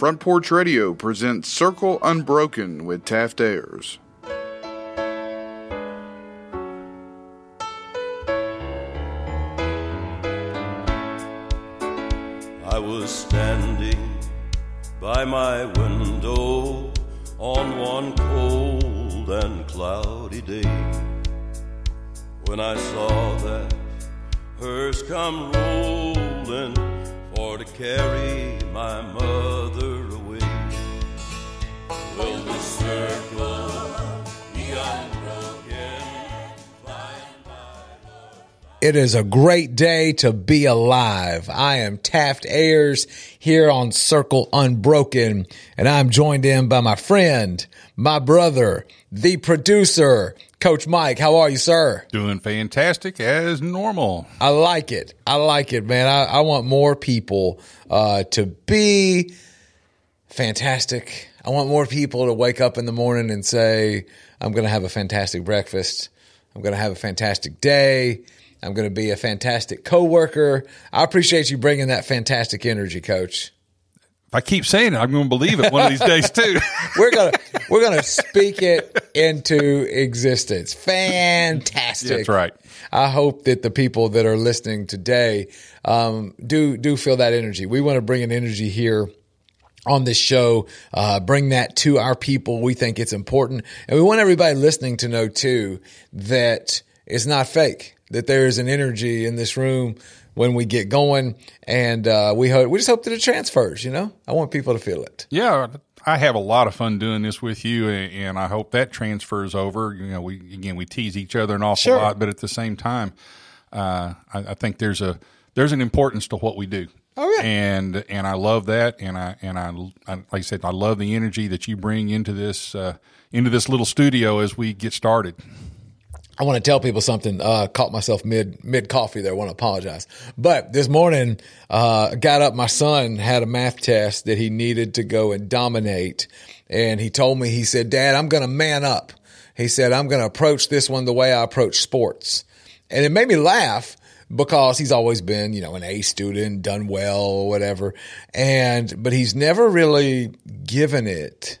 Front Porch Radio presents Circle Unbroken with Taft Ayers. I was standing by my window on one cold and cloudy day when I saw that hearse come rolling for to carry my It is a great day to be alive. I am Taft Ayers here on Circle Unbroken, and I'm joined in by my friend, my brother, the producer, Coach Mike. How are you, sir? Doing fantastic as normal. I like it. I like it, man. I, I want more people uh, to be fantastic. I want more people to wake up in the morning and say, I'm going to have a fantastic breakfast. I'm going to have a fantastic day. I'm going to be a fantastic coworker. I appreciate you bringing that fantastic energy, coach. If I keep saying it, I'm going to believe it one of these days too. We're going to we're going to speak it into existence. Fantastic. That's right. I hope that the people that are listening today um, do do feel that energy. We want to bring an energy here on this show, uh, bring that to our people. We think it's important, and we want everybody listening to know too that it's not fake. That there is an energy in this room when we get going, and uh, we hope we just hope that it transfers. You know, I want people to feel it. yeah, I have a lot of fun doing this with you, and and I hope that transfers over. You know, we again we tease each other an awful Sure. lot, but at the same time, uh, I, I think there's a there's an importance to what we do. Oh, yeah. and and I love that, and I and I, I like I said, I love the energy that you bring into this uh, into this little studio as we get started. I want to tell people something. Uh, caught myself mid mid coffee there. I Want to apologize. But this morning, uh, got up. My son had a math test that he needed to go and dominate, and he told me. He said, "Dad, I'm going to man up." He said, "I'm going to approach this one the way I approach sports," and it made me laugh because he's always been, you know, an A student, done well or whatever, and but he's never really given it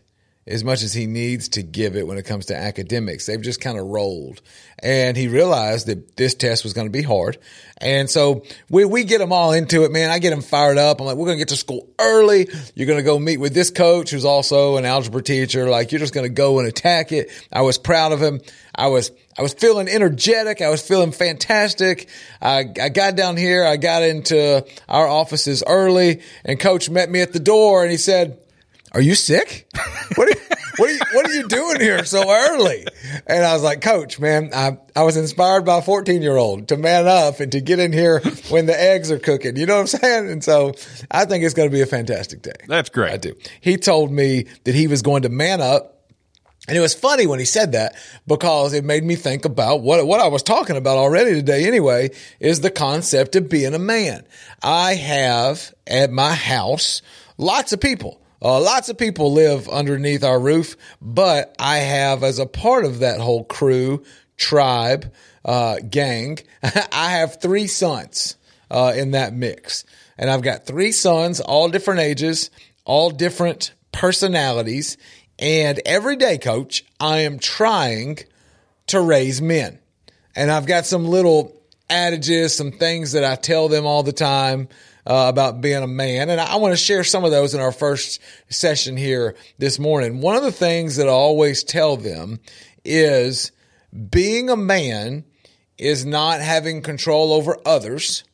as much as he needs to give it when it comes to academics. They've just kind of rolled. And he realized that this test was going to be hard. And so we, we get them all into it, man. I get them fired up. I'm like, we're going to get to school early. You're going to go meet with this coach who's also an algebra teacher. Like, you're just going to go and attack it. I was proud of him. I was, I was feeling energetic. I was feeling fantastic. I, I got down here. I got into our offices early and coach met me at the door and he said, are you sick? What are, what are you, what are you doing here so early? And I was like, coach, man, I, I was inspired by a 14 year old to man up and to get in here when the eggs are cooking. You know what I'm saying? And so I think it's going to be a fantastic day. That's great. I do. He told me that he was going to man up. And it was funny when he said that because it made me think about what, what I was talking about already today anyway, is the concept of being a man. I have at my house lots of people. Uh, lots of people live underneath our roof, but I have as a part of that whole crew, tribe, uh, gang, I have three sons, uh, in that mix. And I've got three sons, all different ages, all different personalities. And every day, coach, I am trying to raise men. And I've got some little adages, some things that I tell them all the time uh, about being a man. And I, want to share some of those in our first session here this morning. One of the things that I always tell them is being a man is not having control over others,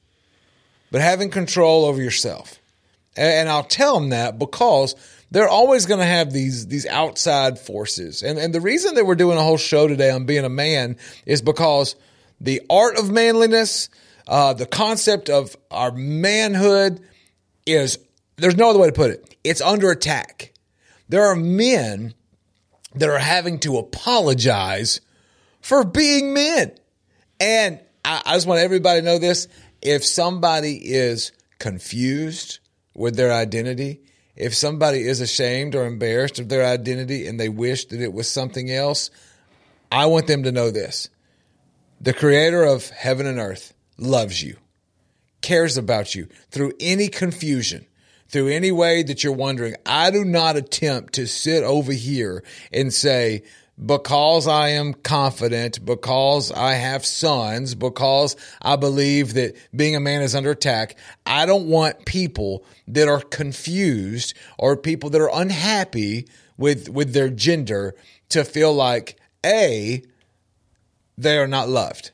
but having control over yourself. And I'll tell them that because they're always going to have these these outside forces. And and the reason that we're doing a whole show today on being a man is because the art of manliness, uh, the concept of our manhood is there's no other way to put it. It's under attack. There are men that are having to apologize for being men. And I, I just want everybody to know this. If somebody is confused with their identity, if somebody is ashamed or embarrassed of their identity and they wish that it was something else, I want them to know this. The creator of heaven and earth loves you, cares about you through any confusion, through any way that you're wondering, I do not attempt to sit over here and say, because I am confident, because I have sons, because I believe that being a man is under attack, I don't want people that are confused or people that are unhappy with, with their gender to feel like A, they are not loved.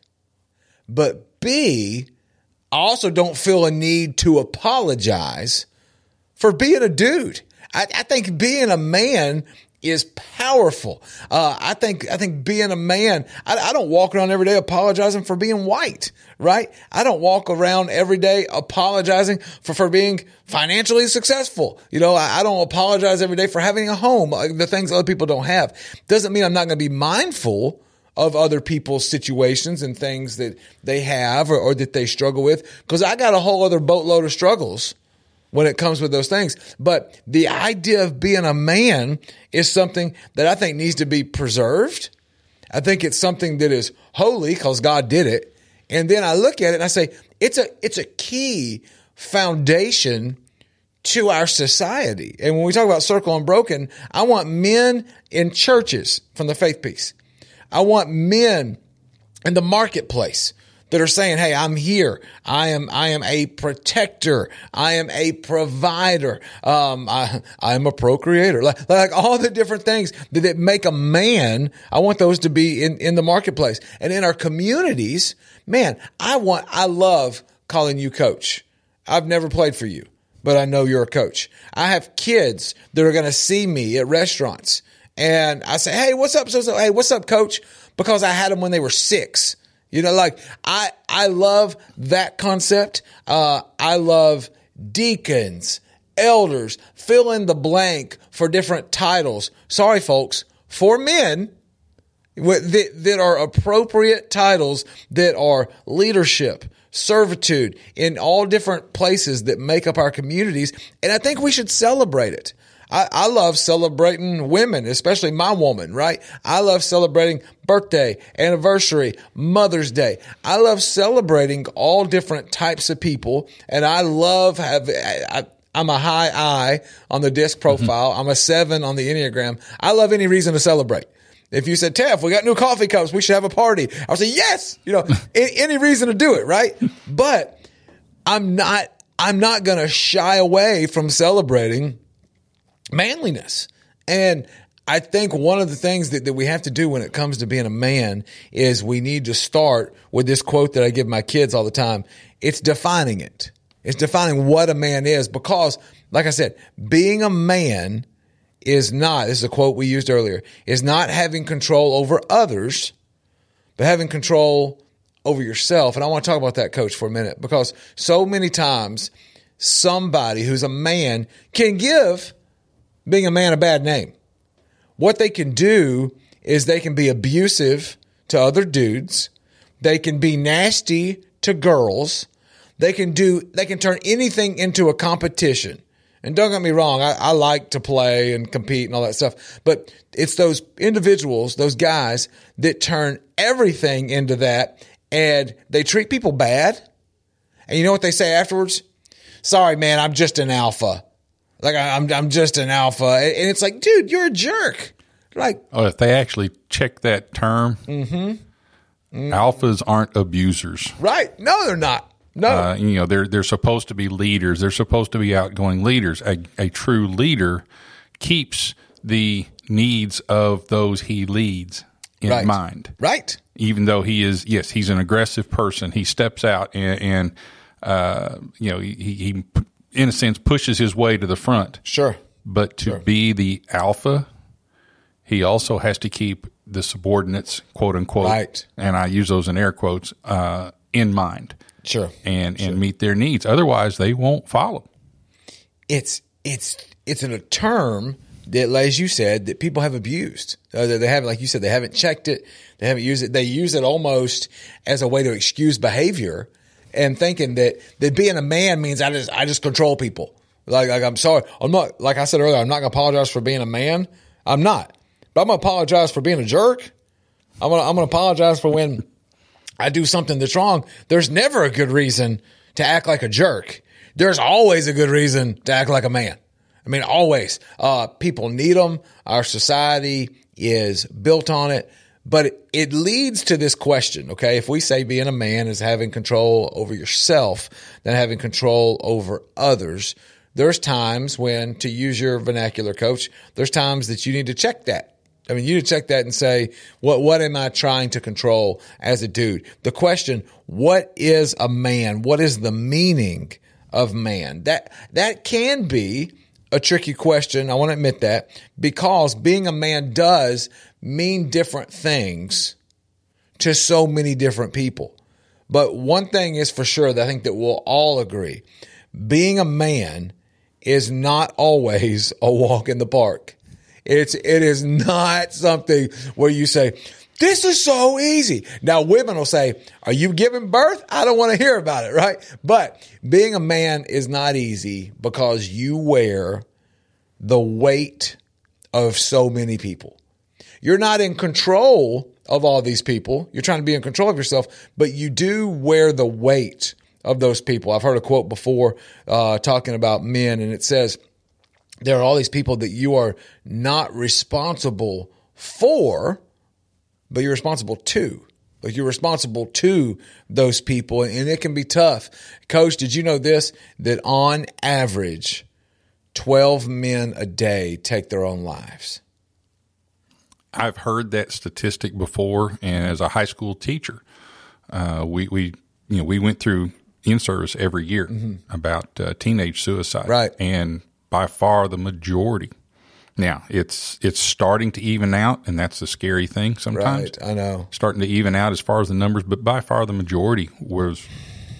But B, I also don't feel a need to apologize for being a dude. I, I think being a man is powerful. Uh, I think I think being a man, I, I, don't walk around every day apologizing for being white, right? I don't walk around every day apologizing for for being financially successful. You know, I, I don't apologize every day for having a home, like the things other people don't have. Doesn't mean I'm not going to be mindful of other people's situations and things that they have or, or that they struggle with, because I got a whole other boatload of struggles when it comes with those things. But the idea of being a man is something that I think needs to be preserved. I think it's something that is holy because God did it. And then I look at it and I say, it's a, it's a key foundation to our society. And when we talk about circle unbroken, I want men in churches from the faith piece. I want men in the marketplace that are saying, Hey, I'm here. I am, I am a protector. I am a provider. Um, I, I am a procreator. Like, like all the different things that, that make a man. I want those to be in, in the marketplace and in our communities. Man, I want, I love calling you coach. I've never played for you, but I know you're a coach. I have kids that are going to see me at restaurants and I say, Hey, what's up? So, so, hey, what's up, coach? Because I had them when they were six you know, like I, I love that concept. Uh, I love deacons, elders, fill in the blank for different titles. Sorry, folks, for men that, that are appropriate titles that are leadership, servitude in all different places that make up our communities. And I think we should celebrate it. I, I love celebrating women, especially my woman, right? I love celebrating birthday, anniversary, Mother's Day. I love celebrating all different types of people. And I love have, I, I'm a high I on the disc profile. Mm-hmm. I'm a seven on the Enneagram. I love any reason to celebrate. If you said, Tev, we got new coffee cups, we should have a party. I would say, yes, you know, any, any reason to do it, right? But I'm not, I'm not going to shy away from celebrating manliness. And I think one of the things that, that we have to do when it comes to being a man is we need to start with this quote that I give my kids all the time. It's defining it. It's defining what a man is because, like I said, being a man is not, this is a quote we used earlier, is not having control over others, but having control over yourself. And I want to talk about that, coach, for a minute because so many times somebody who's a man can give being a man a bad name. What they can do is they can be abusive to other dudes. They can be nasty to girls. They can do, they can turn anything into a competition. And don't get me wrong, I, I, like to play and compete and all that stuff, but it's those individuals, those guys that turn everything into that and they treat people bad. And you know what they say afterwards? Sorry, man, I'm just an alpha. Like I'm, I'm just an alpha, and it's like, dude, you're a jerk. Like, oh, if they actually check that term, mm-hmm. Mm-hmm. alphas aren't abusers, right? No, they're not. No, uh, you know they're they're supposed to be leaders. They're supposed to be outgoing leaders. A, a true leader keeps the needs of those he leads in right. mind. Right. Even though he is, yes, he's an aggressive person. He steps out and, and uh, you know, he, he in a sense, pushes his way to the front. Sure. But to sure. be the alpha, he also has to keep the subordinates, quote unquote, right. and I use those in air quotes, uh, in mind. Sure. And sure. and meet their needs. Otherwise, they won't follow. It's it's it's in a term that, as you said, that people have abused. Uh, they haven't, like you said, they haven't checked it. They haven't used it. They use it almost as a way to excuse behavior and thinking that that being a man means I just I just control people. Like like I'm sorry, I'm not like I said earlier. I'm not gonna apologize for being a man. I'm not, but I'm gonna apologize for being a jerk. I'm gonna I'm gonna apologize for when I do something that's wrong. There's never a good reason to act like a jerk. There's always a good reason to act like a man. I mean, always. Uh, people need them. Our society is built on it. But it, leads to this question, okay? If we say being a man is having control over yourself, then having control over others, there's times when, to use your vernacular coach, there's times that you need to check that. I mean, you need to check that and say, what, what am I trying to control as a dude? The question, what is a man? What is the meaning of man? That, that can be a tricky question. I want to admit that because being a man does mean different things to so many different people. But one thing is for sure that I think that we'll all agree being a man is not always a walk in the park. It's it is not something where you say, this is so easy. Now women will say, Are you giving birth? I don't want to hear about it, right? But being a man is not easy because you wear the weight of so many people. You're not in control of all these people. You're trying to be in control of yourself, but you do wear the weight of those people. I've heard a quote before uh, talking about men, and it says, There are all these people that you are not responsible for, but you're responsible to. Like you're responsible to those people, and it can be tough. Coach, did you know this? That on average, 12 men a day take their own lives. I've heard that statistic before, and as a high school teacher, uh, we we you know we went through in service every year about uh, teenage suicide, Right. And by far the majority. Now it's it's starting to even out, and that's the scary thing. Sometimes Right. I know. starting to even out as far as the numbers, but by far the majority was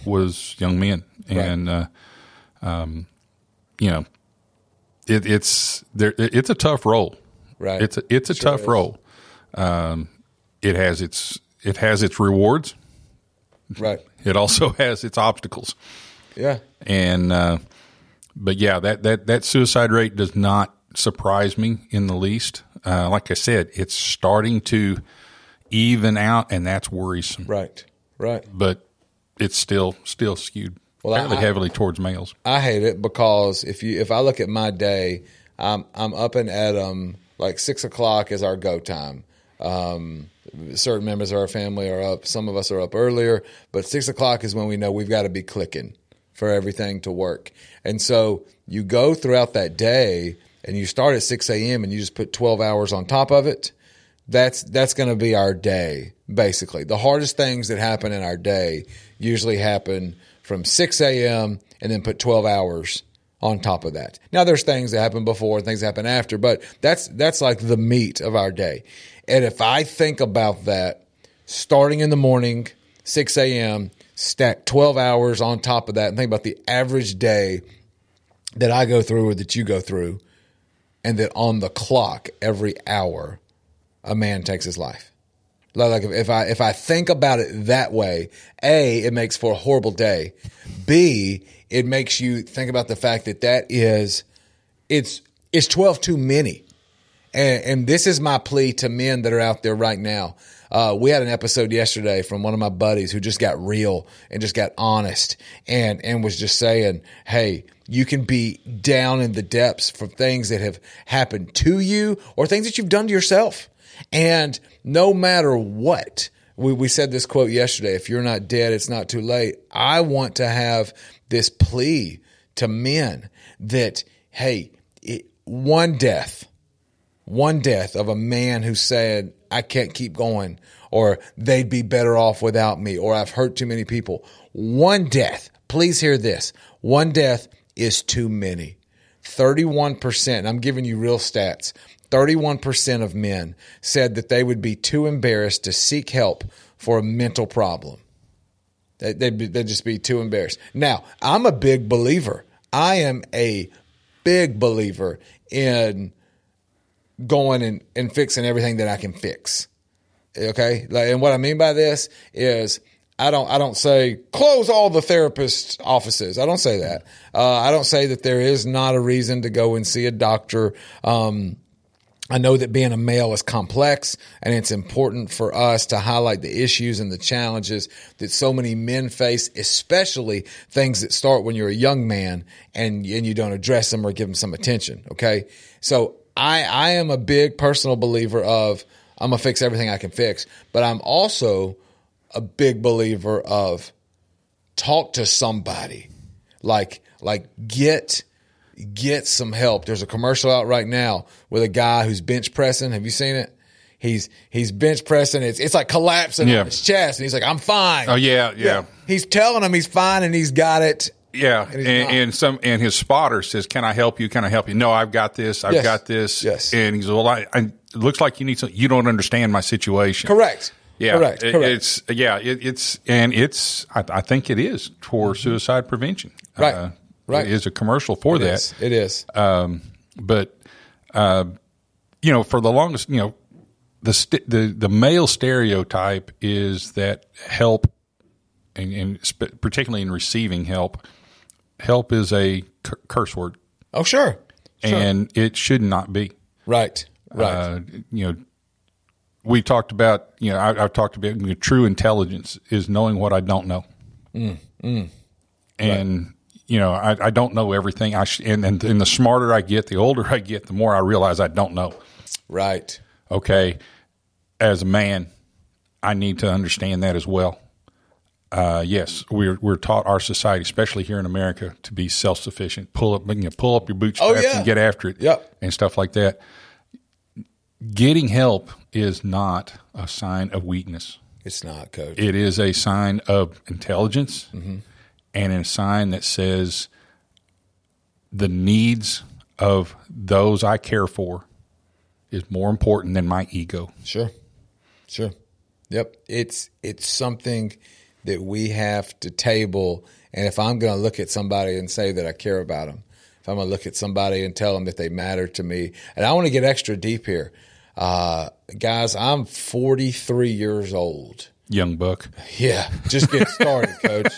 was young men, and uh, um, you know, it, it's there. It's a tough role. Right. It's a, it's a Sure tough is. role. Um, it has its it has its rewards. Right. It also has its obstacles, Yeah. and uh, but yeah, that that that suicide rate does not surprise me in the least. Uh, like I said, it's starting to even out, and that's worrisome. Right. Right. But it's still still skewed Well, fairly I- heavily towards males. I hate it because if you if I look at my day, I'm I'm up and at um like six o'clock is our go time. Um, certain members of our family are up. Some of us are up earlier, but six o'clock is when we know we've got to be clicking for everything to work. And so you go throughout that day, and you start at six a.m. and you just put twelve hours on top of it. That's that's going to be our day basically. The hardest things that happen in our day usually happen from 6 a.m. and then put 12 hours on top of that. Now there's things that happen before and things that happen after, but that's that's like the meat of our day. And if I think about that, starting in the morning, 6 a.m., stack 12 hours on top of that, and think about the average day that I go through or that you go through, and that on the clock every hour, a man takes his life. Like if I if I think about it that way, a it makes for a horrible day. B it makes you think about the fact that that is it's it's twelve too many. And, and this is my plea to men that are out there right now. Uh, we had an episode yesterday from one of my buddies who just got real and just got honest and, and was just saying, Hey, you can be down in the depths for things that have happened to you or things that you've done to yourself. And no matter what, we, we said this quote yesterday if you're not dead, it's not too late. I want to have this plea to men that, hey, it, one death, one death of a man who said, I can't keep going, or they'd be better off without me, or I've hurt too many people. One death, please hear this one death is too many. 31%, I'm giving you real stats. 31% of men said that they would be too embarrassed to seek help for a mental problem. They- They'd, be, they'd just be too embarrassed. Now, I'm a big believer. I am a big believer in going and, and fixing everything that I can fix. Okay. Like, and what I mean by this is I don't, I don't say close all the therapist offices. I don't say that. Uh, I don't say that there is not a reason to go and see a doctor. Um, I know that being a male is complex and it's important for us to highlight the issues and the challenges that so many men face, especially things that start when you're a young man and, and you don't address them or give them some attention. Okay. So I, I am a big personal believer of I'm going to fix everything I can fix, but I'm also a big believer of talk to somebody like like get get some help there's a commercial out right now with a guy who's bench pressing have you seen it he's he's bench pressing it's it's like collapsing Yeah. on his chest and he's like i'm fine Oh yeah, yeah, he's telling him he's fine and he's got it yeah. he's And, and some and his spotter says, "Can I help you? Can I help you?" No, I've got this. I've Yes. got this. Yes. And he's well. I, I it looks like you need some. You don't understand my situation. correct Yeah, correct, it- correct. it's yeah, it, it's and it's. I, I think it is for suicide prevention. Mm-hmm. Right. Uh, Right. It is a commercial for it that. is. it is Um, but uh, you know, for the longest, you know, the st- the the male stereotype is that help, and, and sp- particularly in receiving help, help is a c- curse word, oh sure, Sure. and it should not be. right right Uh, you know, we talked about, you know, I, I've talked about you know, true intelligence is knowing what I don't know. And, you know, I, I don't know everything. I sh- and, and, and the smarter I get, the older I get, the more I realize I don't know. right Okay. As a man, I need to understand that as well. Uh, yes, we're we're taught our society, especially here in America, to be self sufficient. Pull up, you know, pull up your bootstraps Oh, yeah. and get after it, Yep. and stuff like that. Getting help is not a sign of weakness. it's not coach It is a sign of intelligence, and a sign that says the needs of those I care for is more important than my ego. Sure. Sure. Yep. It's it's something that we have to table. And if I'm going to look at somebody and say that I care about them, if I'm going to look at somebody and tell them that they matter to me, and I want to get extra deep here, uh, guys, I'm 43 years old. Young buck. Yeah, just get started, coach.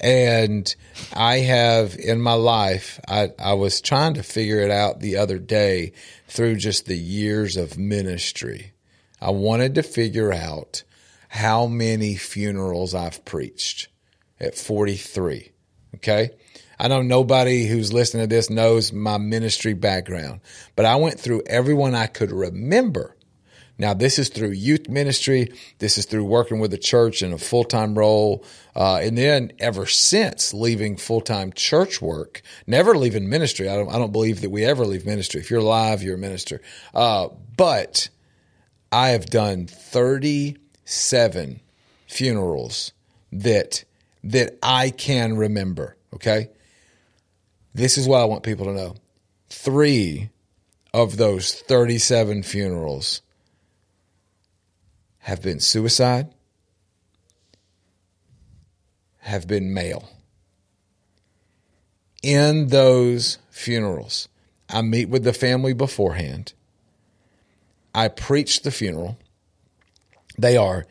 And I have in my life, I, I was trying to figure it out the other day through just the years of ministry. I wanted to figure out how many funerals I've preached at 43. Okay. I know nobody who's listening to this knows my ministry background, but I went through everyone I could remember now, this is through youth ministry. This is through working with the church in a full time role. Uh, and then ever since leaving full time church work, never leaving ministry. I don't, I don't believe that we ever leave ministry. If you're alive, you're a minister. Uh, but I have done 37 funerals that, that I can remember. Okay. This is what I want people to know. Three of those 37 funerals have been suicide, have been male. In those funerals, I meet with the family beforehand. I preach the funeral. They are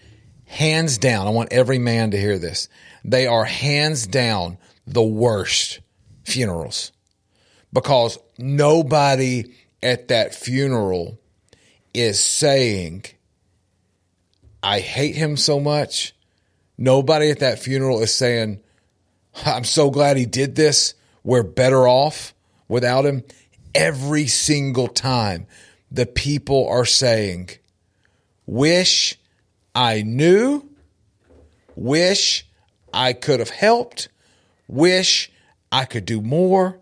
hands down, I want every man to hear this. They are hands down the worst funerals because nobody at that funeral is saying, I hate him so much. Nobody at that funeral is saying, I'm so glad he did this. We're better off without him. Every single time, the people are saying, Wish I knew, wish I could have helped, wish I could do more.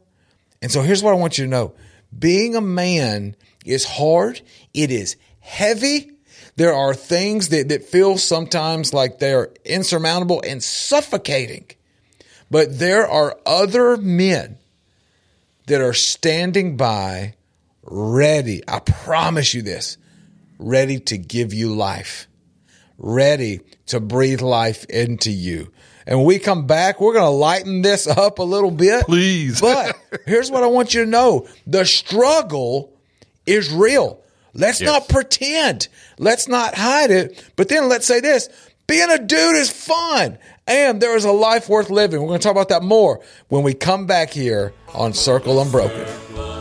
And so here's what I want you to know being a man is hard, it is heavy. There are things that, that feel sometimes like they're insurmountable and suffocating. But there are other men that are standing by, ready. I promise you this ready to give you life, ready to breathe life into you. And when we come back, we're going to lighten this up a little bit. Please. But here's what I want you to know the struggle is real. Let's Yes. not pretend. Let's not hide it. But then let's say this being a dude is fun. And there is a life worth living. We're going to talk about that more when we come back here on Circle Unbroken.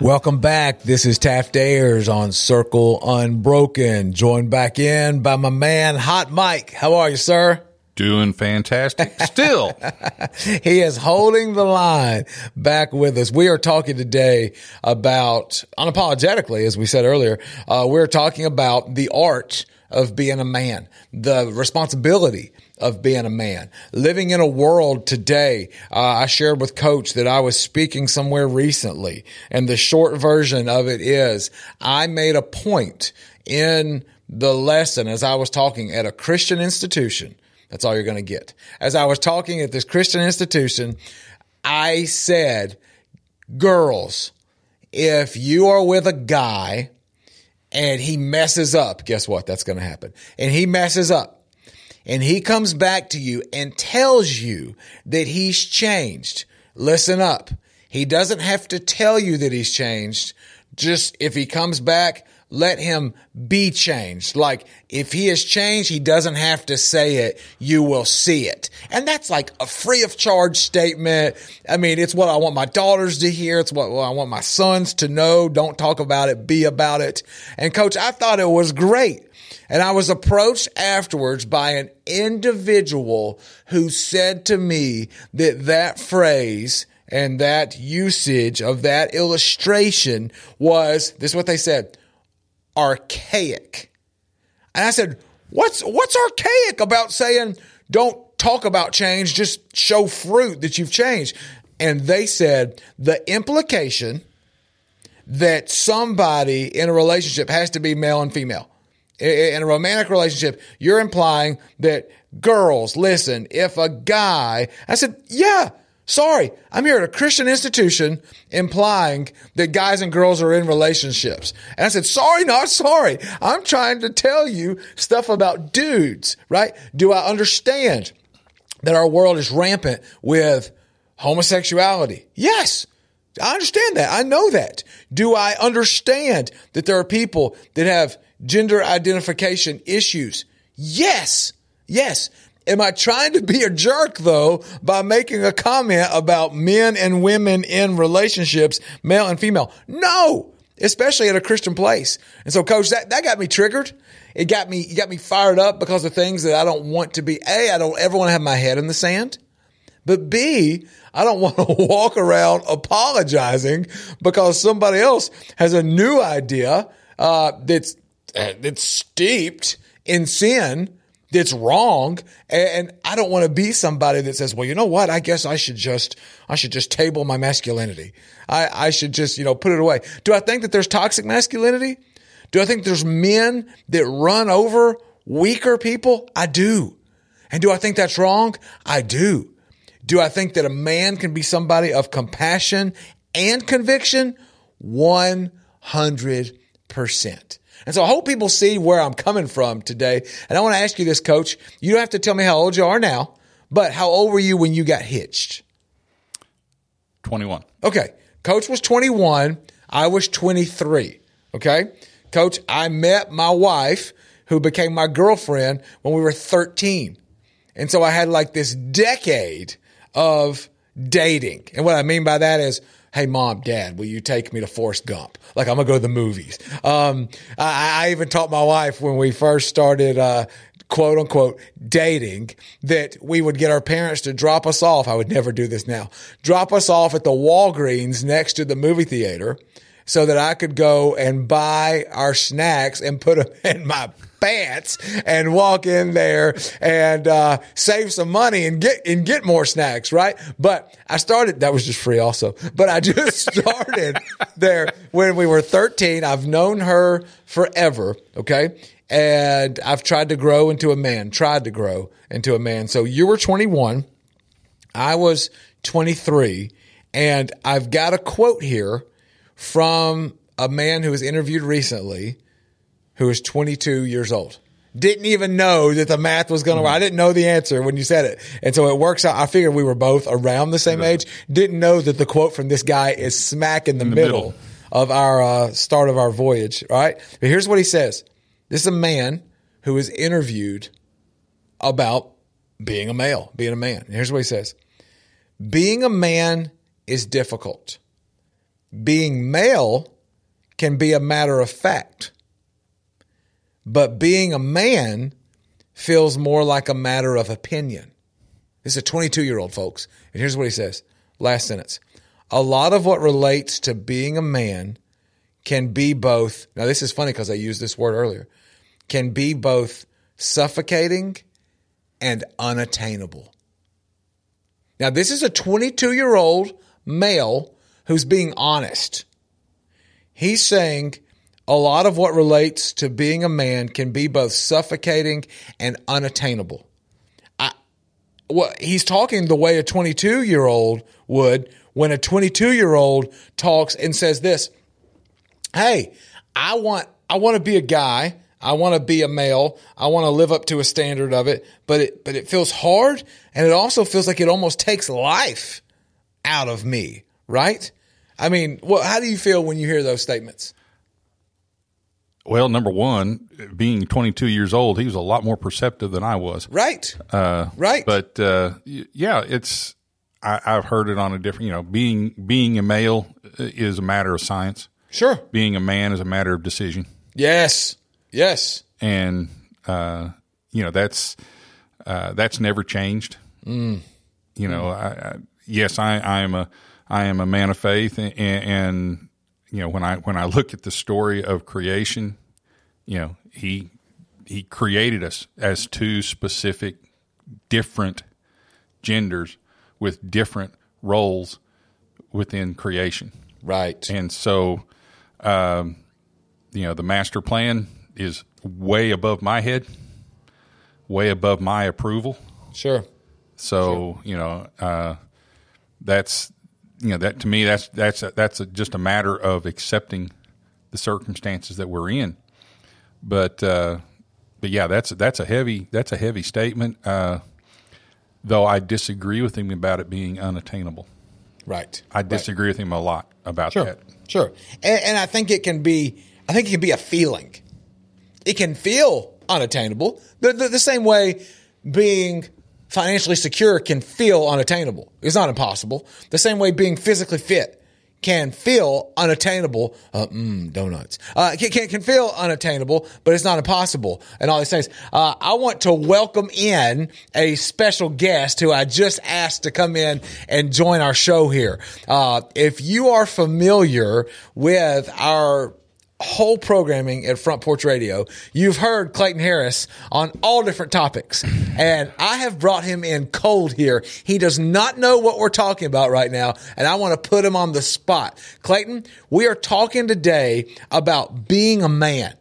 Welcome back. This is Taft Ayers on Circle Unbroken, joined back in by my man Hot Mike. How are you, sir? Doing fantastic. Still, he is holding the line back with us. We are talking today about, unapologetically, as we said earlier, uh, we're talking about the art of being a man, the responsibility of being a man. Living in a world today, uh, I shared with Coach that I was speaking somewhere recently, and the short version of it is I made a point in the lesson as I was talking at a Christian institution. That's all you're going to get. As I was talking at this Christian institution, I said, girls, if you are with a guy and he messes up, guess what? That's going to happen. And he messes up and he comes back to you and tells you that he's changed. Listen up. He doesn't have to tell you that he's changed. Just if he comes back, let him be changed. Like if he has changed, he doesn't have to say it. You will see it. And that's like a free of charge statement. I mean, it's what I want my daughters to hear. It's what I want my sons to know. Don't talk about it. Be about it. And coach, I thought it was great. And I was approached afterwards by an individual who said to me that that phrase and that usage of that illustration was this is what they said archaic. And I said, "What's what's archaic about saying don't talk about change, just show fruit that you've changed?" And they said the implication that somebody in a relationship has to be male and female. In a romantic relationship, you're implying that girls, listen, if a guy, I said, yeah, sorry, I'm here at a Christian institution implying that guys and girls are in relationships. And I said, sorry, not sorry. I'm trying to tell you stuff about dudes, right? Do I understand that our world is rampant with homosexuality? Yes. I understand that. I know that. Do I understand that there are people that have gender identification issues? Yes. Yes. Am I trying to be a jerk though by making a comment about men and women in relationships, male and female? No, especially at a Christian place. And so coach, that, that got me triggered. It got me, it got me fired up because of things that I don't want to be. A, I don't ever want to have my head in the sand. But B, I don't want to walk around apologizing because somebody else has a new idea uh, that's Uh, that's steeped in sin, that's wrong, and I don't want to be somebody that says, "Well, you know what? I guess I should just I should just table my masculinity. I, I should just you know put it away." Do I think that there's toxic masculinity? Do I think there's men that run over weaker people? I do. And do I think that's wrong? I do. Do I think that a man can be somebody of compassion and conviction? 100%. And so I hope people see where I'm coming from today. And I want to ask you this, coach. You don't have to tell me how old you are now, but how old were you when you got hitched? 21. Okay. Coach was 21. I was 23. Okay. Coach, I met my wife who became my girlfriend when we were 13. And so I had like this decade of dating. And what I mean by that is, hey, mom, dad, will you take me to Forrest Gump? Like, I'm to go to the movies. Um, I, I, even taught my wife when we first started, uh, quote unquote dating that we would get our parents to drop us off. I would never do this now. Drop us off at the Walgreens next to the movie theater so that I could go and buy our snacks and put them in my pants and walk in there and uh, save some money and get and get more snacks, right? But I started that was just free also. But I just started there when we were 13. I've known her forever, okay? And I've tried to grow into a man, tried to grow into a man. So you were 21, I was 23, and I've got a quote here from a man who was interviewed recently who is 22 years old. Didn't even know that the math was going to work. I didn't know the answer when you said it. And so it works out. I figured we were both around the same age. Didn't know that the quote from this guy is smack in the, In the middle, middle. of our uh, start of our voyage, right? But here's what he says. This is a man who is interviewed about being a male, being a man. And here's what he says. Being a man is difficult. Being male can be a matter of fact. But being a man feels more like a matter of opinion. This is a 22 year old, folks. And here's what he says. Last sentence. A lot of what relates to being a man can be both. Now, this is funny because I used this word earlier. Can be both suffocating and unattainable. Now, this is a 22 year old male who's being honest. He's saying a lot of what relates to being a man can be both suffocating and unattainable. I, well, he's talking the way a 22 year old would when a 22 year old talks and says this, Hey, I want, I want to be a guy. I want to be a male. I want to live up to a standard of it, but it, but it feels hard. And it also feels like it almost takes life out of me right? I mean, well, how do you feel when you hear those statements? Well, number one, being 22 years old, he was a lot more perceptive than I was. Right. Uh, right. But uh, yeah, it's I, I've heard it on a different. You know, being being a male is a matter of science. Sure. Being a man is a matter of decision. Yes. Yes. And uh, you know that's uh, that's never changed. Mm. You know, I, I, yes, I, I am a I am a man of faith, and, and you know when I when I look at the story of creation, you know he he created us as two specific, different genders with different roles within creation. Right. And so, um, you know, the master plan is way above my head, way above my approval. Sure. So you know, uh, that's you know that to me that's that's a, that's a, just a matter of accepting the circumstances that we're in. But uh, but yeah, that's that's a heavy that's a heavy statement. Uh, though I disagree with him about it being unattainable. Right. I disagree with him a lot about Sure. that. Sure. And, and I think it can be, I think it can be a feeling. It can feel unattainable. The, the, the same way being financially secure can feel unattainable. It's not impossible. The same way being physically fit can feel unattainable. Uh, mm, donuts. Uh, can, can, feel unattainable, but it's not impossible. And all these things. Uh, I want to welcome in a special guest who I just asked to come in and join our show here. Uh, if you are familiar with our whole programming at Front Porch Radio, you've heard Clayton Harris on all different topics. And I have brought him in cold here. He does not know what we're talking about right now, and I want to put him on the spot. Clayton, we are talking today about being a man.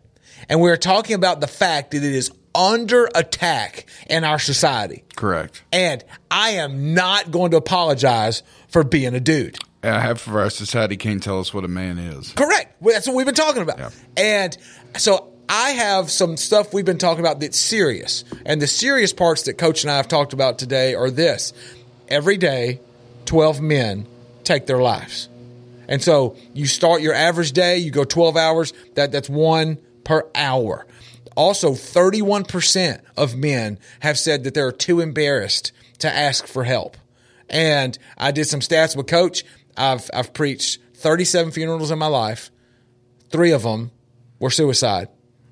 And we're talking about the fact that it is under attack in our society. Correct. And I am not going to apologize for being a dude. And half of our society can't tell us what a man is. Correct. Well, That's what we've been talking about. And so I have some stuff we've been talking about that's serious. And the serious parts that Coach and I have talked about today are this every day, 12 men take their lives. And so you start your average day, you go 12 hours, that, that's one per hour. Also, 31% of men have said that they're too embarrassed to ask for help. And I did some stats with Coach. I've, I've preached 37 funerals in my life. Three of them were suicide,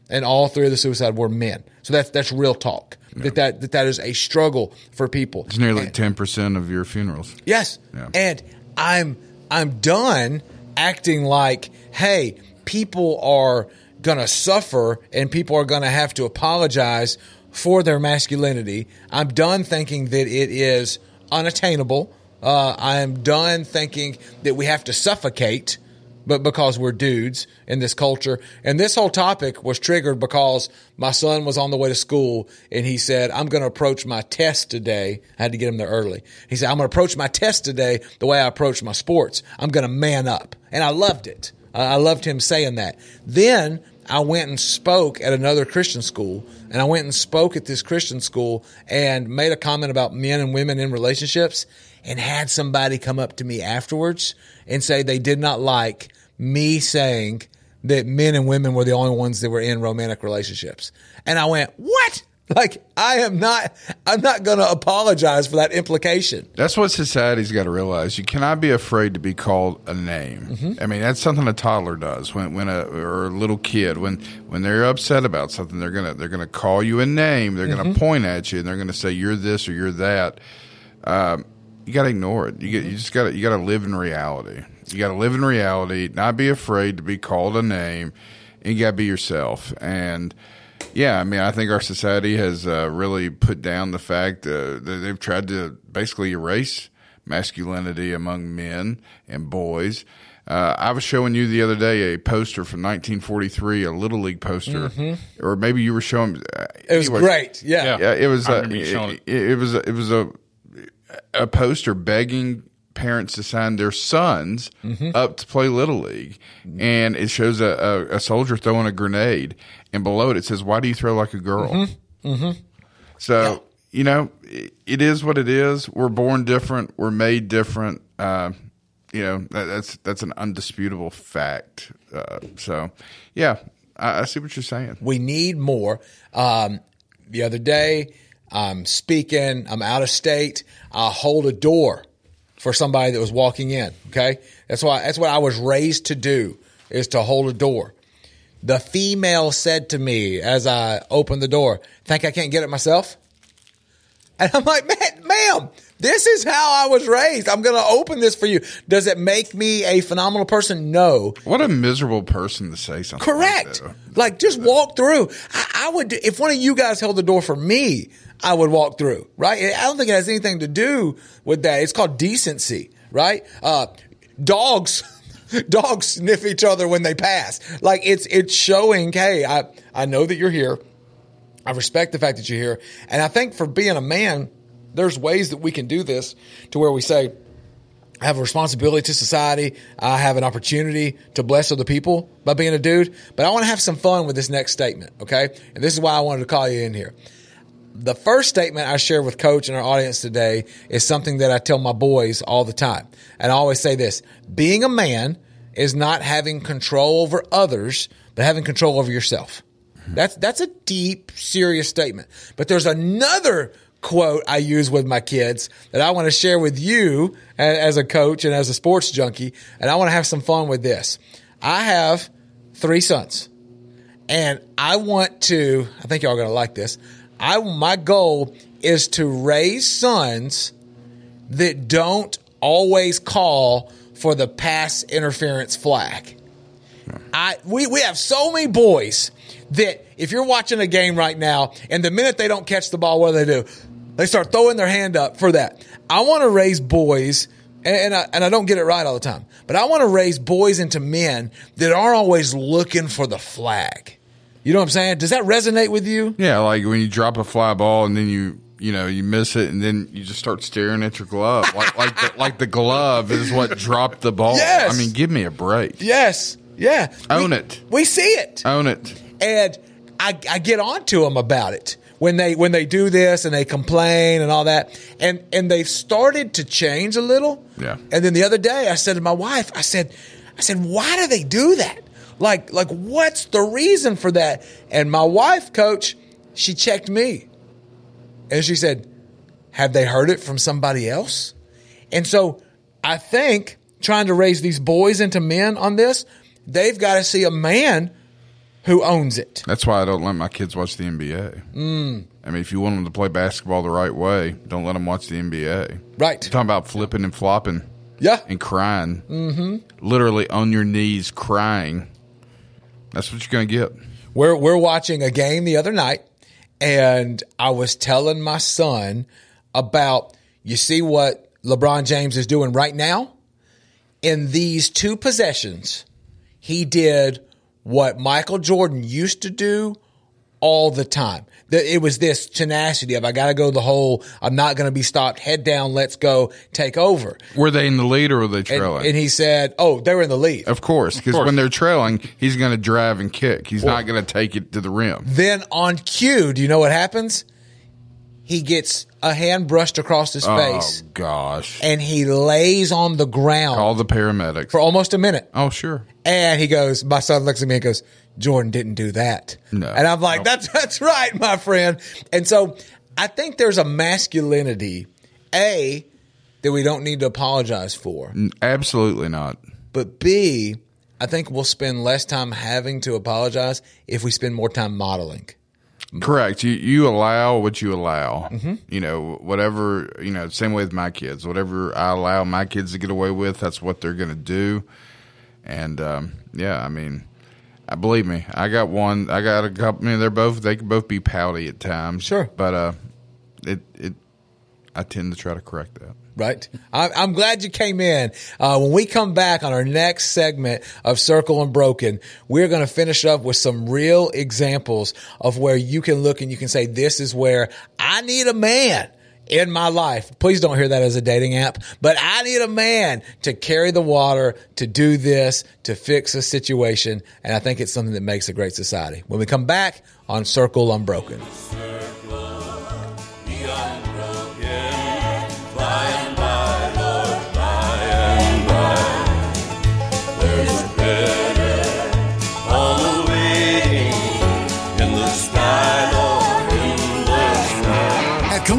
and all three of the suicide were men. So that's that's real talk. That, that that that is a struggle for people. It's nearly ten percent of your funerals. Yes. And I'm I'm done acting like, hey, people are gonna suffer and people are gonna have to apologize for their masculinity. I'm done thinking that it is unattainable. Uh, I am done thinking that we have to suffocate, but because we're dudes in this culture. And this whole topic was triggered because my son was on the way to school and he said, I'm going to approach my test today. I had to get him there early. He said, I'm going to approach my test today the way I approach my sports. I'm going to man up. And I loved it. I loved him saying that. Then I went and spoke at another Christian school, and I went and spoke at this Christian school and made a comment about men and women in relationships, and had somebody come up to me afterwards and say they did not like me saying that men and women were the only ones that were in romantic relationships. And I went, "What?" Like I am not I'm not going to apologize for that implication. That's what society's got to realize. You cannot be afraid to be called a name. Mm-hmm. I mean, that's something a toddler does when when a or a little kid when when they're upset about something, they're gonna they're gonna call you a name. They're gonna Mhm. point at you and they're gonna say you're this or you're that. Um, you got to ignore it. You get, you just got to you got to live in reality. You got to live in reality. Not be afraid to be called a name. And you got to be yourself. And yeah, I mean, I think our society has uh, really put down the fact uh, that they've tried to basically erase masculinity among men and boys. Uh, I was showing you the other day a poster from 1943, a little league poster, Mhm. or maybe you were showing. Uh, It was anyway. great. Yeah. yeah, it was. Uh, remember you showing it, it, it was. It was a a poster begging parents to sign their sons Mhm. up to play little league, and it shows a, a, a soldier throwing a grenade, and below it it says, "Why do you throw like a girl?" Mm-hmm. Mm-hmm. So you know, it, it is what it is. We're born different. We're made different. Uh, you know that, that's that's an undisputable fact. Uh, so, yeah, I, I see what you're saying. We need more. Um, the other day, I'm speaking. I'm out of state. I hold a door for somebody that was walking in. Okay, that's why that's what I was raised to do is to hold a door. The female said to me as I opened the door, "Think I can't get it myself?" And I'm like, "Man, ma'am, this is how I was raised. I'm going to open this for you. Does it make me a phenomenal person? No. What a miserable person to say something. Correct. Like, just walk through. I, I would, if one of you guys held the door for me, I would walk through, right? I don't think it has anything to do with that. It's called decency, right? Uh, dogs, dogs sniff each other when they pass. Like it's, it's showing, hey, I, I know that you're here. I respect the fact that you're here. And I think for being a man, there's ways that we can do this to where we say, I have a responsibility to society. I have an opportunity to bless other people by being a dude. But I want to have some fun with this next statement, okay? And this is why I wanted to call you in here. The first statement I share with Coach and our audience today is something that I tell my boys all the time. And I always say this being a man is not having control over others, but having control over yourself. That's, that's a deep, serious statement. But there's another quote I use with my kids that I want to share with you as a coach and as a sports junkie. And I want to have some fun with this. I have three sons and I want to, I think y'all are going to like this. I, my goal is to raise sons that don't always call for the pass interference flag. Hmm. I, we, we have so many boys that if you're watching a game right now and the minute they don't catch the ball, what do they do? They start throwing their hand up for that. I want to raise boys, and, and, I, and I don't get it right all the time, but I want to raise boys into men that aren't always looking for the flag. You know what I'm saying? Does that resonate with you? Yeah, like when you drop a fly ball and then you you know you miss it and then you just start staring at your glove like like the, like the glove is what dropped the ball. Yes. I mean, give me a break. Yes. Yeah. Own we, it. We see it. Own it. And I, I get on to them about it when they when they do this and they complain and all that. And and they've started to change a little. Yeah. And then the other day I said to my wife, I said, I said, why do they do that? Like like what's the reason for that? And my wife, coach, she checked me. And she said, Have they heard it from somebody else? And so I think trying to raise these boys into men on this, they've got to see a man who owns it. That's why I don't let my kids watch the NBA. Mm. I mean, if you want them to play basketball the right way, don't let them watch the NBA. Right. You're talking about flipping and flopping. Yeah. And crying. Mm-hmm. Literally on your knees crying. That's what you're going to get. We're we're watching a game the other night, and I was telling my son about you see what LeBron James is doing right now. In these two possessions, he did what Michael Jordan used to do all the time. That it was this tenacity of I got to go the whole. I'm not going to be stopped. Head down. Let's go. Take over. Were they in the lead or were they trailing? and he said, "Oh, they were in the lead." of course, because when they're trailing, he's going to drive and kick. He's Well- not going to take it to the rim. Then on cue, do you know what happens? He gets a hand brushed across his oh, face Oh gosh! and he lays on the ground Call the paramedics for almost a minute. Oh sure. And he goes, my son looks at me and goes, Jordan didn't do that. No. And I'm like, that's that's right, my friend. And so I think there's a masculinity, A, that we don't need to apologize for. Absolutely not. But B, I think we'll spend less time having to apologize if we spend more time modeling. Correct. You you allow what you allow. Mm-hmm. You know whatever you know. Same way with my kids. Whatever I allow my kids to get away with, that's what they're going to do. And um, yeah, I mean, I believe me. I got one. I got a couple. I mean, they're both. They can both be pouty at times. Sure. But uh, it it. I tend to try to correct that. Right. I- I'm glad you came in. Uh, when we come back on our next segment of Circle Unbroken, we're going to finish up with some real examples of where you can look and you can say, this is where I need a man in my life. Please don't hear that as a dating app, but I need a man to carry the water, to do this, to fix a situation. And I think it's something that makes a great society. When we come back on Circle Unbroken.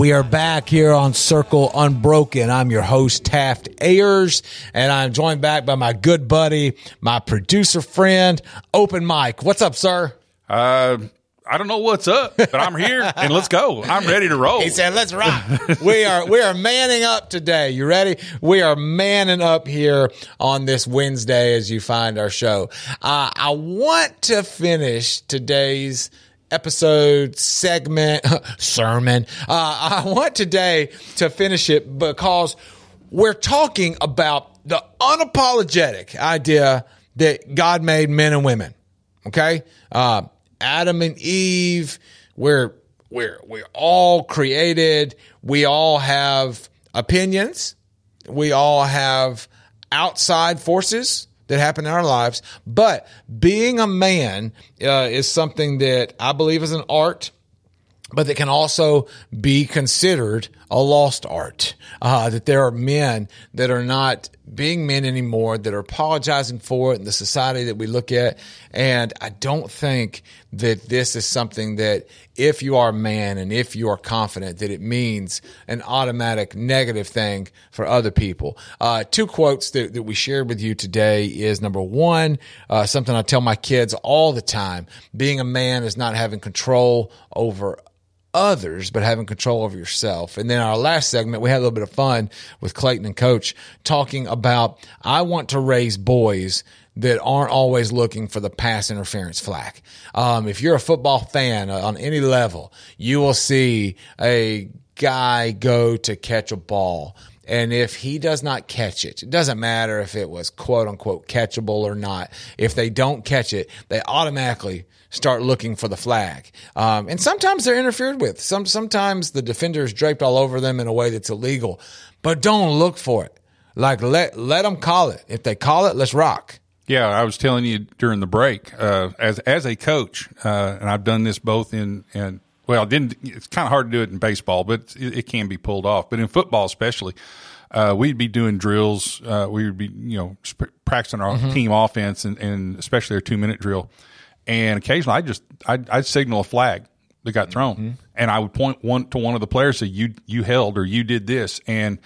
We are back here on Circle Unbroken. I'm your host, Taft Ayers, and I'm joined back by my good buddy, my producer friend, Open Mike. What's up, sir? Uh, I don't know what's up, but I'm here and let's go. I'm ready to roll. He said, "Let's rock." we are we are manning up today. You ready? We are manning up here on this Wednesday as you find our show. Uh, I want to finish today's episode segment sermon. Uh, I want today to finish it because we're talking about the unapologetic idea that God made men and women. Okay, uh, Adam and Eve. We're we're we're all created. We all have opinions. We all have outside forces that happen in our lives. But being a man uh, is something that I believe is an art. but that can also be considered a lost art. Uh, that there are men that are not being men anymore, that are apologizing for it in the society that we look at. And I don't think that this is something that if you are a man and if you are confident that it means an automatic negative thing for other people. Uh, two quotes that, that we shared with you today is number one, uh, something I tell my kids all the time. Being a man is not having control over others, but having control over yourself. And then our last segment, we had a little bit of fun with Clayton and Coach talking about I want to raise boys that aren't always looking for the pass interference flag. Um, if you're a football fan on any level, you will see a guy go to catch a ball. And if he does not catch it, it doesn't matter if it was quote unquote catchable or not. If they don't catch it, they automatically start looking for the flag. Um, and sometimes they're interfered with. Some sometimes the defender is draped all over them in a way that's illegal. But don't look for it. Like let let them call it. If they call it, let's rock. Yeah, I was telling you during the break, uh, as as a coach, uh, and I've done this both in in well, didn't it's kind of hard to do it in baseball, but it, it can be pulled off. But in football, especially, uh, we'd be doing drills. Uh, we would be you know sp- practicing our Mhm. team offense and, and especially our two minute drill. And occasionally, I just I'd, I'd signal a flag that got thrown, and I would point one to one of the players, say you you held or you did this, and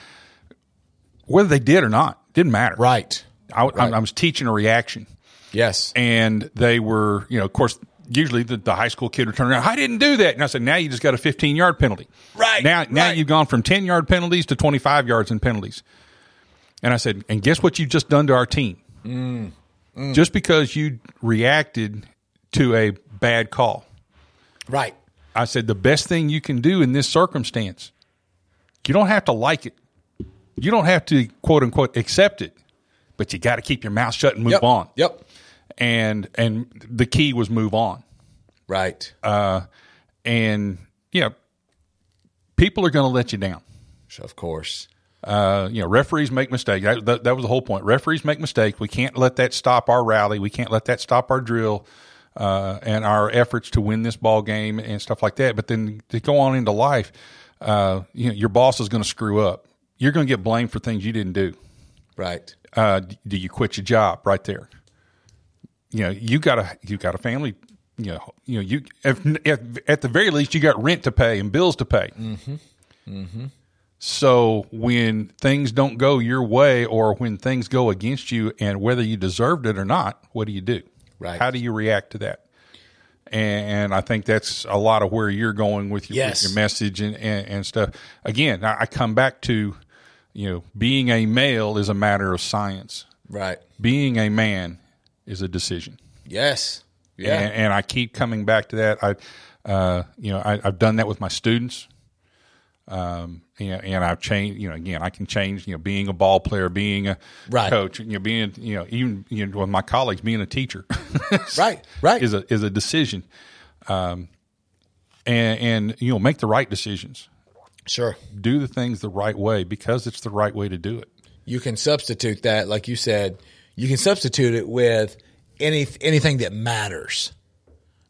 whether they did or not didn't matter. Right. I, I, I was teaching a reaction. Yes. And they were, you know, of course, usually the, the high school kid would turn around, I didn't do that. And I said, now you just got a 15 yard penalty. Right. Now, now you've gone from 10 yard penalties to 25 yards in penalties. And I said, and guess what you've just done to our team? Mm. Mm. Just because you reacted to a bad call. Right. I said, the best thing you can do in this circumstance, you don't have to like it. You don't have to quote unquote accept it, but you got to keep your mouth shut and move Yep. on. Yep. And and the key was move on. Right. Uh, and you know, people are going to let you down. Of course. Uh, you know, referees make mistakes. That, that, that was the whole point. Referees make mistakes. We can't let that stop our rally. We can't let that stop our drill uh, and our efforts to win this ball game and stuff like that. But then to go on into life, uh, you know, your boss is going to screw up. You're going to get blamed for things you didn't do. Right. Uh, do you quit your job right there? You know, you got a you got a family. You know, you know you if, if, at the very least you got rent to pay and bills to pay. Mm-hmm. Mm-hmm. So when things don't go your way or when things go against you and whether you deserved it or not, what do you do? Right. How do you react to that? And I think that's a lot of where you're going with your, Yes. with your message and, and, and stuff. Again, I I come back to, you know, being a male is a matter of science. Right. Being a man is a decision. Yes. Yeah. And, and I keep coming back to that. I, uh, you know, I, I've done that with my students. Um, and, and I've changed, you know, again, I can change, you know, being a ball player, being a Right. coach, you know, being, you know, even, you know, with my colleagues, being a teacher. Right, right. Is a, is a decision. Um, and, and, you know, make the right decisions. Sure. Do the things the right way because it's the right way to do it. you can substitute that, like you said, you can substitute it with any anything that matters,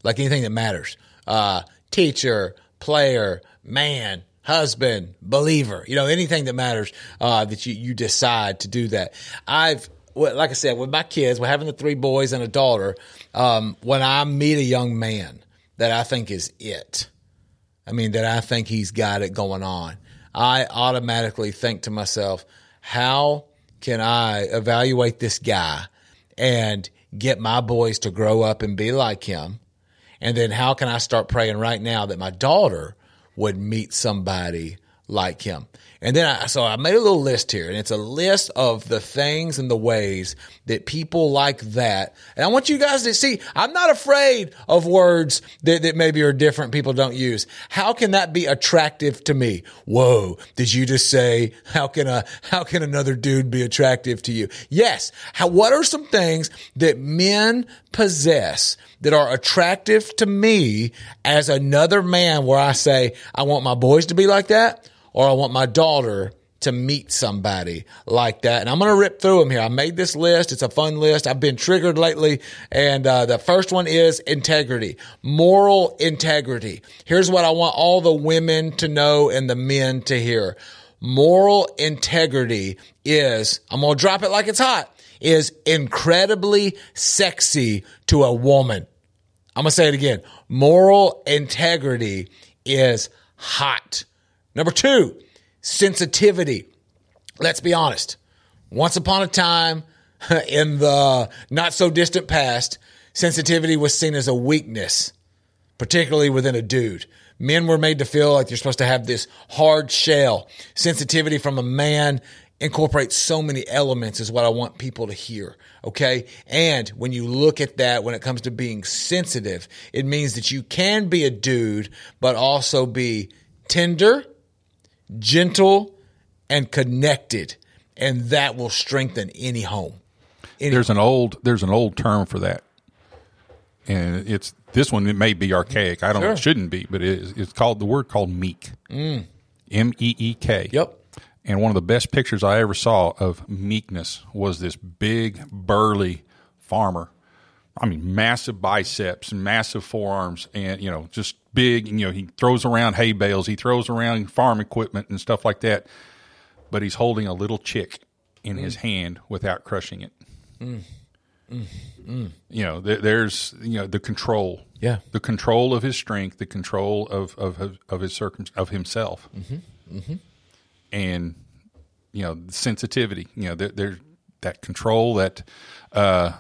like anything that matters. Uh, teacher, player, man, husband, believer. You know, anything that matters uh, that you you decide to do that. I've well, like I said, with my kids, we're having the three boys and a daughter. Um, when I meet a young man that I think is it, I mean, that I think he's got it going on. I automatically think to myself, how can I evaluate this guy and get my boys to grow up and be like him? And then how can I start praying right now that my daughter would meet somebody like him? And then I, so I made a little list here and it's a list of the things and the ways that people like that. And I want you guys to see, I'm not afraid of words that, that maybe are different people don't use. How can that be attractive to me? Whoa. Did you just say, how can a, how can another dude be attractive to you? Yes. How, what are some things that men possess that are attractive to me as another man where I say, I want my boys to be like that or I want my daughter to meet somebody like that. And I'm going to rip through them here. I made this list. It's a fun list. I've been triggered lately. And uh, the first one is integrity, moral integrity. Here's what I want all the women to know and the men to hear. Moral integrity is, I'm going to drop it like it's hot, is incredibly sexy to a woman. I'm going to say it again. Moral integrity is hot. Number two, sensitivity. Let's be honest. Once upon a time in the not so distant past, sensitivity was seen as a weakness, particularly within a dude. Men were made to feel like you're supposed to have this hard shell. Sensitivity from a man incorporates so many elements is what I want people to hear. Okay. And when you look at that, when it comes to being sensitive, it means that you can be a dude, but also be tender, gentle, and connected. And that will strengthen any home. There's an old there's an old term for that, and it's this one. It may be archaic. I don't. know. It shouldn't be, but it is. It's called the word called meek. Mm. M E E K. Yep. And one of the best pictures I ever saw of meekness was this big burly farmer. I mean, massive biceps and massive forearms, and you know, just big. You know, he throws around hay bales, he throws around farm equipment and stuff like that. But he's holding a little chick in his hand without crushing it. Mm. Mm. Mm. You know, there, there's you know the control. Yeah. the control of his strength, the control of of of, his circum of himself, Mm-hmm. Mm-hmm. and you know the sensitivity. You know, there, there that control, that uh,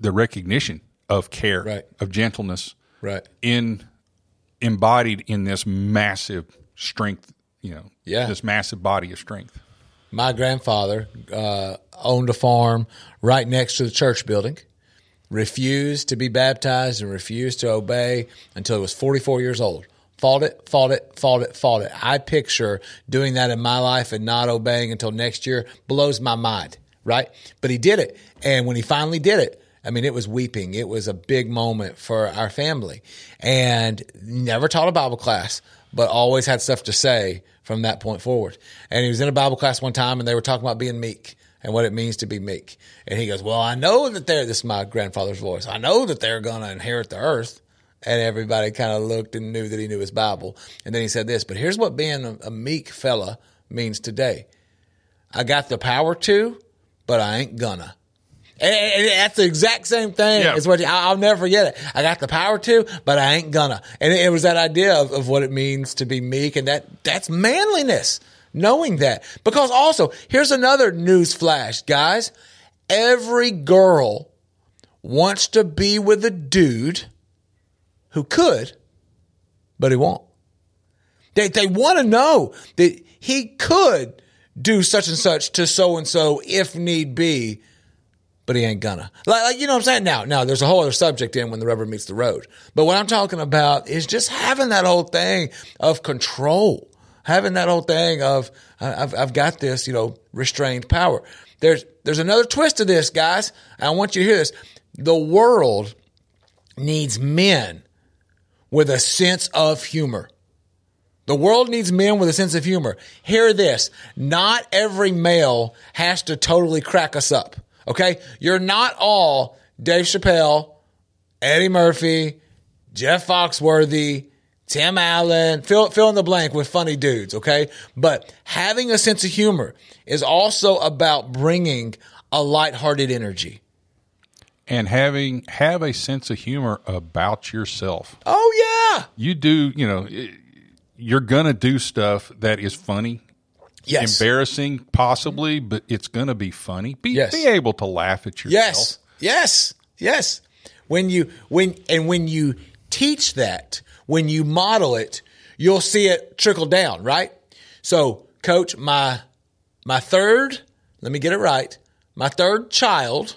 the recognition of care, Right. of gentleness, Right. in embodied in this massive strength. You know, Yeah. this massive body of strength. My grandfather uh, owned a farm right next to the church building, refused to be baptized and refused to obey until he was 44 years old. Fought it, fought it, fought it, fought it. I picture doing that in my life and not obeying until next year blows my mind, right? But he did it. And when he finally did it, I mean, it was weeping. It was a big moment for our family. And never taught a Bible class, but always had stuff to say from that point forward. And he was in a Bible class one time and they were talking about being meek and what it means to be meek. And he goes, Well, I know that they're, this is my grandfather's voice, I know that they're going to inherit the earth. And everybody kind of looked and knew that he knew his Bible. And then he said this, but here's what being a, a meek fella means today. I got the power to, but I ain't gonna. And, and that's the exact same thing. Yeah. It's what you- I- I'll never forget it. I got the power to, but I ain't gonna. And it, it was that idea of, of what it means to be meek, and that that's manliness. Knowing that, because also here's another news flash, guys. Every girl wants to be with a dude who could, but he won't. They they want to know that he could do such and such to so and so if need be, but he ain't gonna. Like, like you know what I'm saying? Now, now there's a whole other subject in when the rubber meets the road. But what I'm talking about is just having that whole thing of control, having that whole thing of I've I've got this, you know, restrained power. There's there's another twist to this, guys. I want you to hear this. The world needs men with a sense of humor. The world needs men with a sense of humor. Hear this. Not every male has to totally crack us up. Okay? You're not all Dave Chappelle, Eddie Murphy, Jeff Foxworthy, Tim Allen, fill, fill in the blank with funny dudes. Okay? But having a sense of humor is also about bringing a lighthearted energy. and having have a sense of humor about yourself. Oh yeah. You do, you know, you're gonna do stuff that is funny, Yes. embarrassing possibly, but it's gonna be funny. Be Yes. be able to laugh at yourself. Yes. Yes. Yes. When you when and when you teach that, when you model it, you'll see it trickle down, right? So, coach, my my third, let me get it right. My third child,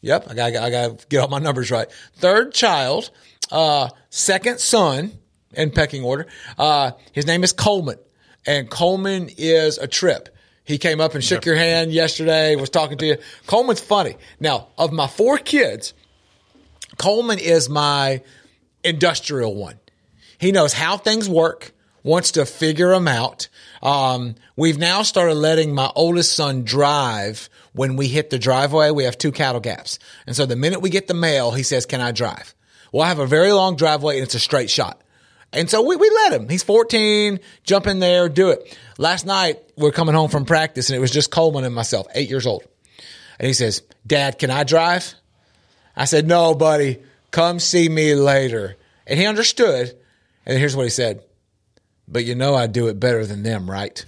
yep, I got I got to get all my numbers right. Third child, uh second son in pecking order. Uh his name is Coleman. And Coleman is a trip. He came up and shook your hand yesterday, was talking to you. Coleman's funny. Now, of my four kids, Coleman is my industrial one. He knows how things work, wants to figure them out. Um, we've now started letting my oldest son drive when we hit the driveway. We have two cattle gaps. And so the minute we get the mail, he says, can I drive? Well, I have a very long driveway and it's a straight shot. And so we, we let him. He's 14, jump in there, do it. Last night, we're coming home from practice and it was just Coleman and myself, eight years old. And he says, Dad, can I drive? I said, No, buddy, come see me later. And he understood. And here's what he said But you know, I do it better than them, right?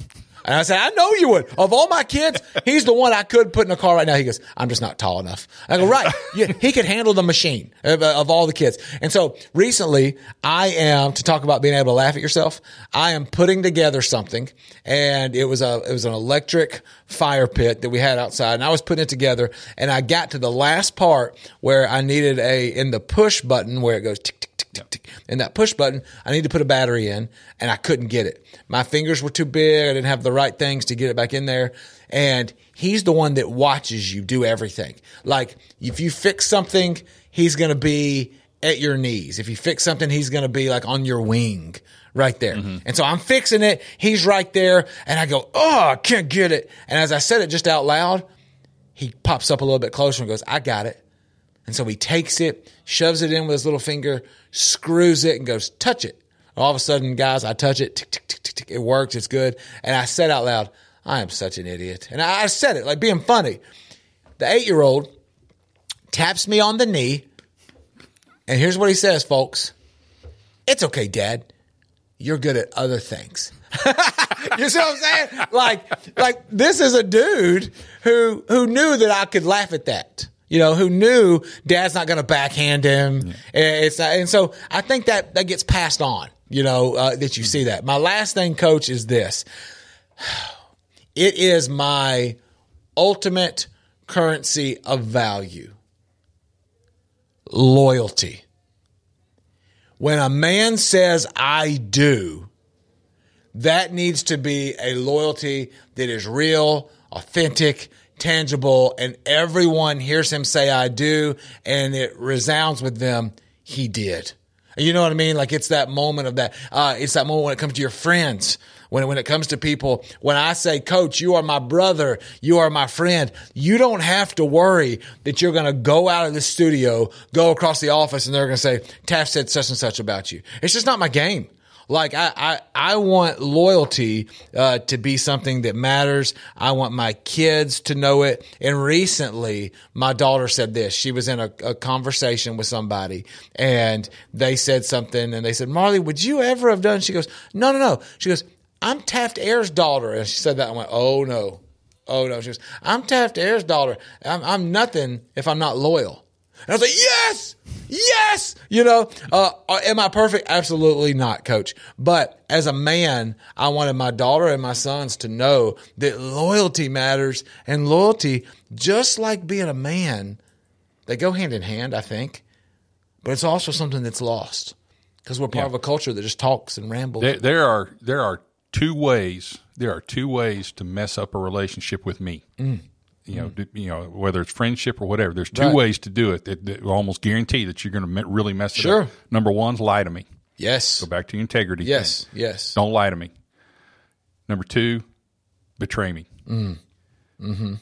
And I said, I know you would. Of all my kids, he's the one I could put in a car right now. He goes, I'm just not tall enough. I go, right. Yeah, he could handle the machine of, uh, of all the kids. And so recently I am, to talk about being able to laugh at yourself, I am putting together something and it was a, it was an electric fire pit that we had outside and I was putting it together and I got to the last part where I needed a, in the push button where it goes tick, tick, tick, tick, tick. And that push button, I need to put a battery in and I couldn't get it. My fingers were too big. I didn't have the right things to get it back in there. And he's the one that watches you do everything. Like if you fix something, he's going to be at your knees. If you fix something, he's going to be like on your wing right there. Mm-hmm. And so I'm fixing it. He's right there. And I go, Oh, I can't get it. And as I said it just out loud, he pops up a little bit closer and goes, I got it. And so he takes it, shoves it in with his little finger, screws it, and goes, touch it. All of a sudden, guys, I touch it, tick, tick, tick, tick, tick, it works, it's good. And I said out loud, I am such an idiot. And I said it like being funny. The eight year old taps me on the knee, and here's what he says, folks It's okay, Dad. You're good at other things. you see what I'm saying? Like, like this is a dude who who knew that I could laugh at that. You know, who knew Dad's not going to backhand him. And It's not, and so I think that that gets passed on. You know, uh, that you see that. My last thing, Coach, is this. It is my ultimate currency of value. Loyalty. When a man says, I do, that needs to be a loyalty that is real, authentic, tangible, and everyone hears him say, I do, and it resounds with them, he did. You know what I mean? Like it's that moment of that. Uh, it's that moment when it comes to your friends. When, when it comes to people, when I say, coach, you are my brother, you are my friend, you don't have to worry that you're going to go out of the studio, go across the office and they're going to say, Taft said such and such about you. It's just not my game. Like I, I, I want loyalty uh, to be something that matters. I want my kids to know it. And recently, my daughter said this. She was in a, a conversation with somebody, and they said something, and they said, "Marley, would you ever have done?" She goes, "No, no, no." She goes, "I'm Taft Ayers' daughter," and she said that. I went, "Oh no." Oh no, she goes, I'm Taft Ayers' daughter. I'm, I'm nothing if I'm not loyal. And I was like, yes, yes. You know, uh, am I perfect? Absolutely not, coach. But as a man, I wanted my daughter and my sons to know that loyalty matters and loyalty, just like being a man, they go hand in hand, I think. But it's also something that's lost because we're part Yeah. of a culture that just talks and rambles. There, there are there are two ways. There are two ways to mess up a relationship with me. Mm. You know, d- you know whether it's friendship or whatever. There's two Right. ways to do it that, that will almost guarantee that you're going to really mess it Sure. up. Number one's lie to me. Yes. Go back to your integrity. Yes, thing. yes. Don't lie to me. Number two, betray me. Mm. Hmm. Mm-hmm.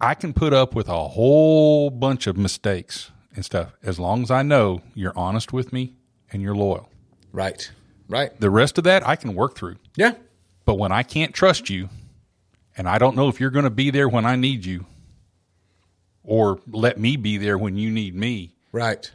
I can put up with a whole bunch of mistakes and stuff as long as I know you're honest with me and you're loyal. Right. Right. The rest of that I can work through. Yeah. But when I can't trust you and I don't know if you're going to be there when I need you or let me be there when you need me, Right.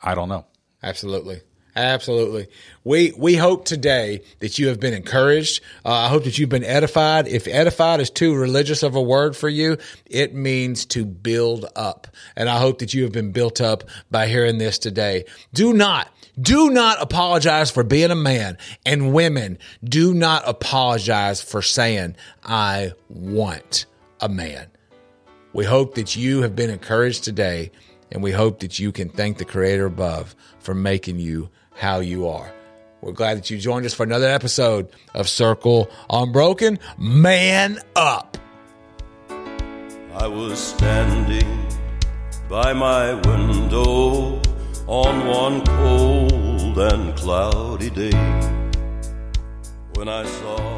I don't know. Absolutely. Absolutely. We we hope today that you have been encouraged. Uh, I hope that you've been edified. If edified is too religious of a word for you, it means to build up. And I hope that you have been built up by hearing this today. Do not do not apologize for being a man. And women, do not apologize for saying, I want a man. We hope that you have been encouraged today, and we hope that you can thank the Creator above for making you how you are. We're glad that you joined us for another episode of Circle Unbroken. Man up. I was standing by my window on one cold and cloudy day. when I saw